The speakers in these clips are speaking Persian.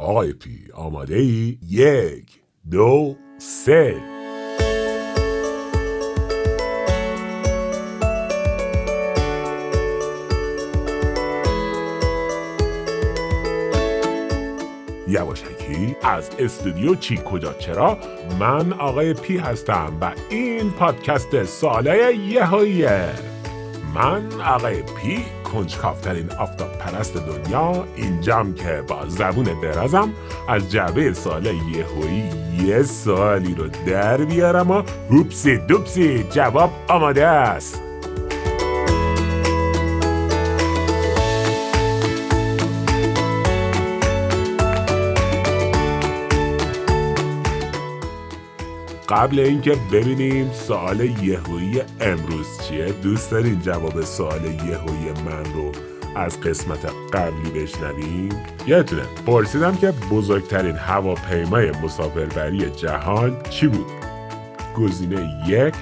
آقای پی آماده ای؟ یک دو سه. یواشکی از استودیو چی کجا؟ چرا؟ من آقای پی هستم و این پادکست سوال یهوییه. من آقای پی کنجکافترین آفتاب پرست دنیا اینجام که با زبون درازم از جعبه سال یهویی یه سالی رو در بیارم و هوپسی دوپسی جواب آماده است. قبل اینکه ببینیم سوال یهویی امروز چیه؟ دوست دارین جواب سوال یهویی من رو از قسمت قبلی بشنویم؟ یادتونه پرسیدم که بزرگترین هواپیمای مسافربری جهان چی بود؟ گزینه یک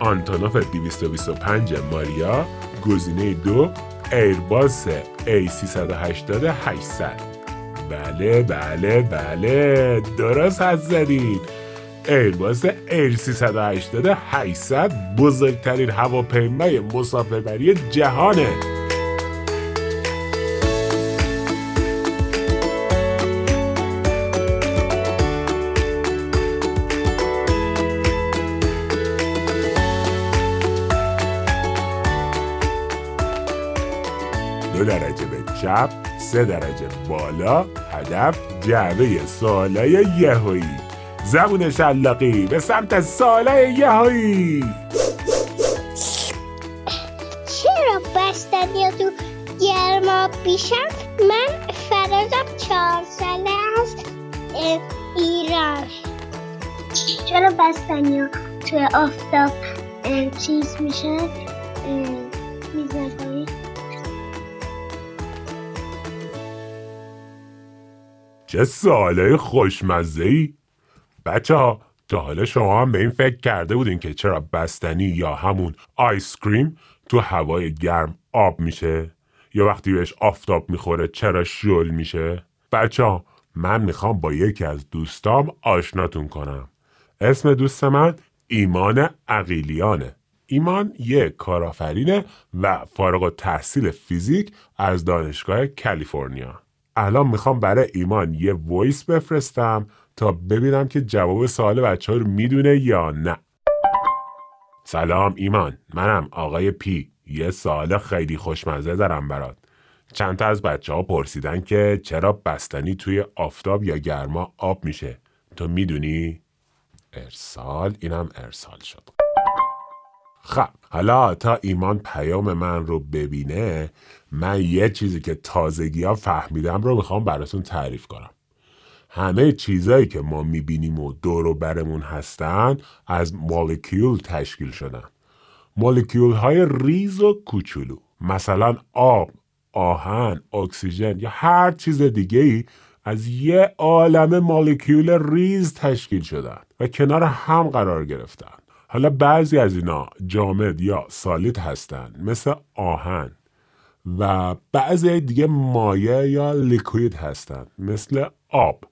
آنتونوف 225 ماریا. گزینه دو ایرباس A380 800 بله بله بله درست حد زدید ایرباس ایر 380 800 بزرگترین هواپیمای مسافربری جهانه. دو درجه به چپ سه درجه بالا هدف جعبه سوالای یهویی. زبون شلاقی به سمت ساله یهایی چرا بستنی تو گرما بیشم؟ من فرازم چهار ساله از ایران. چرا بستنی توی آفتاب چیز میشه؟ می‌زنی چه ساله خوشمزه ای بچه ها تا حالا شما هم به این فکر کرده بودین که چرا بستنی یا همون آیس کریم تو هوای گرم آب میشه؟ یا وقتی بهش آفتاب می‌خوره چرا شل میشه؟ بچه ها من می‌خوام با یکی از دوستام آشناتون کنم. اسم دوست من ایمان عقیلیانه. ایمان یه کارآفرینه و فارغ‌التحصیل فیزیک از دانشگاه کالیفرنیا. الان می‌خوام برای ایمان یه voice بفرستم تا ببینم که جواب سوال بچه ها رو می‌دونه یا نه. سلام ایمان. منم آقای پی. یه سوال خیلی خوشمزه دارم برات. چند تا از بچه ها پرسیدن که چرا بستنی توی آفتاب یا گرما آب میشه. تو می‌دونی؟ ارسال. اینم ارسال شد. خب حالا تا ایمان پیام من رو ببینه من یه چیزی که تازگی ها فهمیدم رو می‌خوام براتون تعریف کنم. همه چیزایی که ما می‌بینیم و دور و برمون هستن از مولکیول تشکیل شدن. مولکیول های ریز و کوچولو مثلا آب، آهن، اکسیژن یا هر چیز دیگه ای از یه عالم مولکیول ریز تشکیل شدن و کنار هم قرار گرفتن. حالا بعضی از اینا جامد یا سالیت هستن مثل آهن و بعضی دیگه مایع یا لیکوید هستن مثل آب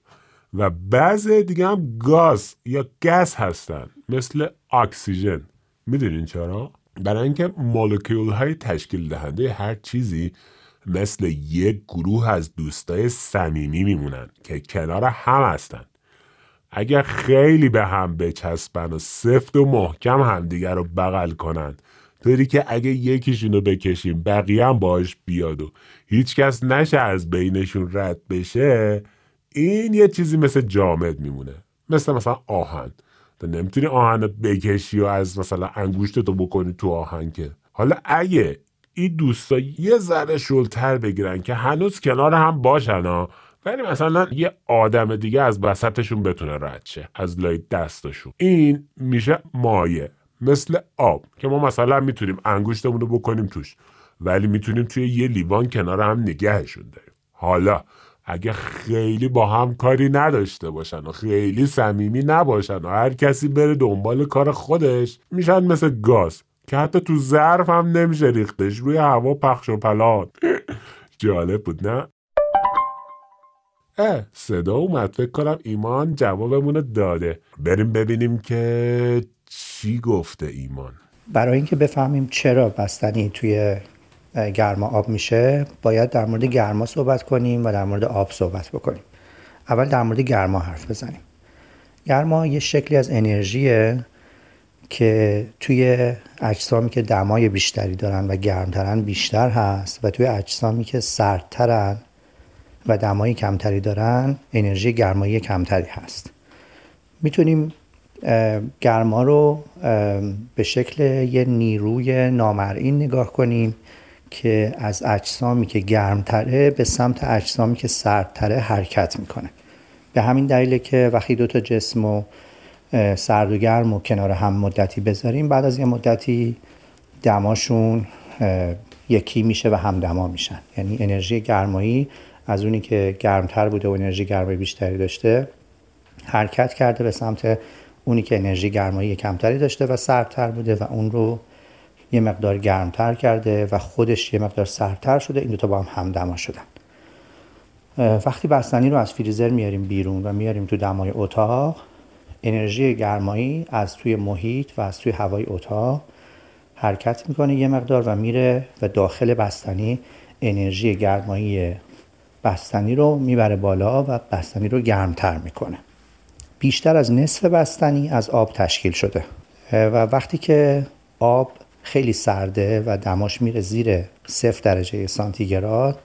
و بعضی دیگه هم گاز یا گس هستن مثل اکسیژن می‌دونین چرا؟ برای اینکه مولکیول های تشکیل دهنده هر چیزی مثل یک گروه از دوستای صمیمی میمونن که کنار هم هستن اگر خیلی به هم بچسبن و سفت و محکم همدیگر رو بغل کنن طوری که اگه یکیشون رو بکشیم بقیه هم باش بیاد و هیچکس نشه از بینشون رد بشه این یه چیزی مثل جامد میمونه. مثل مثلا آهن. تو نمی‌تونی آهن رو بکشی و از مثلا انگوشتتو بکنی تو آهن که. حالا اگه این دوستا یه ذره شلتر بگیرن که هنوز کنار هم باشن ها ولی مثلا یه آدم دیگه از وسطشون بتونه رد شه از لای دستشون. این میشه مایه مثل آب که ما مثلا می‌تونیم انگشتمون رو بکنیم توش ولی می‌تونیم توی یه لیوان کنار هم نگهشون داریم. حالا اگه خیلی با هم کاری نداشته باشن و خیلی صمیمی نباشن و هر کسی بره دنبال کار خودش میشن مثل گاز که حتی تو ظرف هم نمیشه ریختش روی هوا پخش و پلات. جالب بود نه؟ اه صدا اومد. فکر کنم ایمان جوابمون داده. بریم ببینیم که چی گفته ایمان. برای اینکه بفهمیم چرا بستنی توی گرما آب میشه باید در مورد گرما صحبت کنیم و در مورد آب صحبت بکنیم. اول در مورد گرما حرف بزنیم. گرما یه شکلی از انرژیه که توی اجسامی که دمای بیشتری دارن و گرمترن بیشتر هست و توی اجسامی که سردترن و دمای کمتری دارن انرژی گرمایی کمتری هست. می‌تونیم گرما رو به شکل یه نیروی نامرئی نگاه کنیم که از اجسامی که گرمتره به سمت اجسامی که سردتره حرکت می‌کنه. به همین دلیله که وقتی دو تا جسم و سرد و گرم و کنار هم مدتی بذاریم بعد از یه مدتی دماشون یکی میشه و همدما میشن. یعنی انرژی گرمایی از اونی که گرمتر بوده و انرژی گرمایی بیشتری داشته حرکت کرده به سمت اونی که انرژی گرمایی کمتری داشته و سردتر بوده و اون رو یه مقدار گرمتر کرده و خودش یه مقدار سردتر شده. این دوتا با هم همدما شدن. وقتی بستنی رو از فریزر میاریم بیرون و میاریم تو دمای اتاق انرژی گرمایی از توی محیط و از توی هوای اتاق حرکت می‌کنه یه مقدار و میره و داخل بستنی انرژی گرمایی بستنی رو می‌بره بالا و بستنی رو گرمتر می‌کنه. بیشتر از نصف بستنی از آب تشکیل شده. و وقتی که آب خیلی سرده و دماش میره زیر صفر درجه سانتیگراد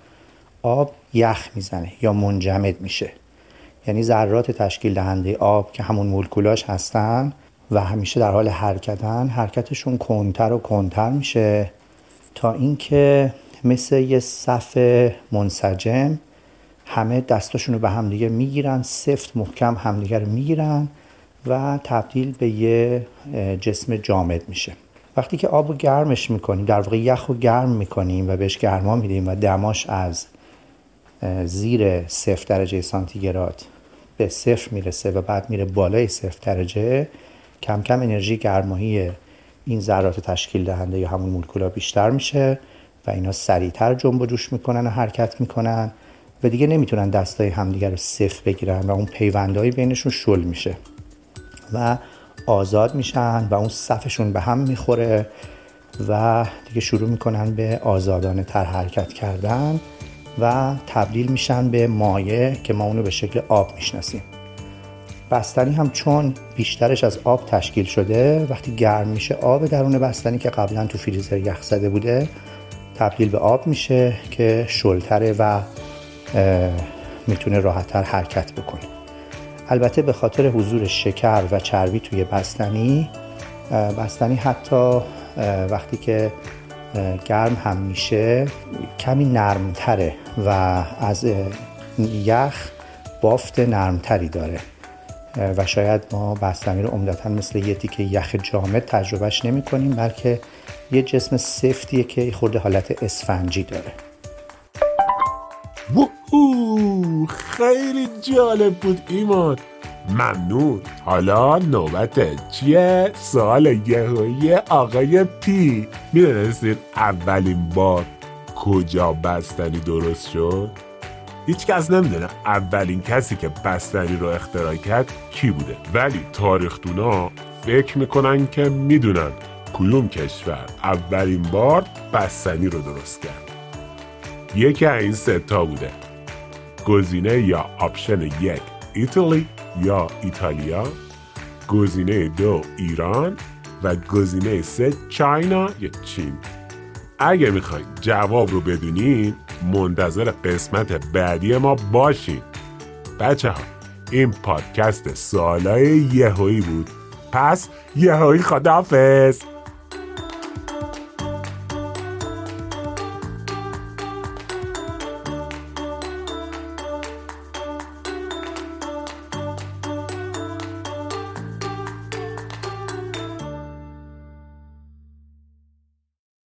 آب یخ می‌زنه یا منجمد میشه. یعنی ذرات تشکیل دهنده آب که همون مولکولاش هستن و همیشه در حال حرکتن حرکتشون کنتر و کنتر میشه تا اینکه مثل یه صف منسجم همه دستاشون رو به همدیگه می‌گیرن سفت محکم همدیگه رو می‌گیرن و تبدیل به یه جسم جامد میشه. وقتی که آب رو گرمش می‌کنیم در واقع یخ رو گرم می‌کنیم و بهش گرما میدیم و دماش از زیر صفر درجه سانتیگراد به صفر می‌رسه و بعد میره بالای صفر درجه کم کم انرژی گرمایی این ذرات تشکیل دهنده یا همون مولکولا بیشتر میشه و اینا سریعتر جنب و جوش می‌کنن و حرکت می‌کنن. و دیگه نمی‌تونن دستای همدیگر رو صفر بگیرن و اون پیوندهایی بینشون شل میشه و آزاد میشن و اون صفشون به هم می‌خوره و دیگه شروع می‌کنن به آزادانه تر حرکت کردن و تبدیل میشن به مایع که ما اونو به شکل آب می‌شناسیم. بستنی هم چون بیشترش از آب تشکیل شده وقتی گرم میشه آب درون بستنی که قبلا تو فریزر یخ زده بوده تبدیل به آب میشه که شلتره و می‌تونه راحتتر حرکت بکنه. البته به خاطر حضور شکر و چربی توی بستنی بستنی حتی وقتی که گرم هم میشه کمی نرمتره و از یخ بافت نرمتری داره. و شاید ما بستنی رو عمدتا مثل یه تیکه یخ جامد تجربهش نمی کنیم بلکه یه جسم سفتیه که خورده حالت اسفنجی داره. خیلی جالب بود ایمان. ممنون. حالا نوبت چیه؟ سوال یهویی آقای پی. می‌دونستید اولین بار کجا بستنی درست شد؟ هیچ کس نمی‌دونه اولین کسی که بستنی رو اختراع کرد کی بوده. ولی تاریخ‌دونا فکر می‌کنن که می‌دونن کدوم کشور اولین بار بستنی رو درست کرد. یکی از این سه تا بوده. گزینه یا option یک Italy یا ایتالیا. گزینه دو ایران. و گزینه سه چاینا یا چین. اگه می‌خواید جواب رو بدونین منتظر قسمت بعدی ما باشین. بچه ها این پادکست سوالای یهویی بود. پس یهویی خداحافظ!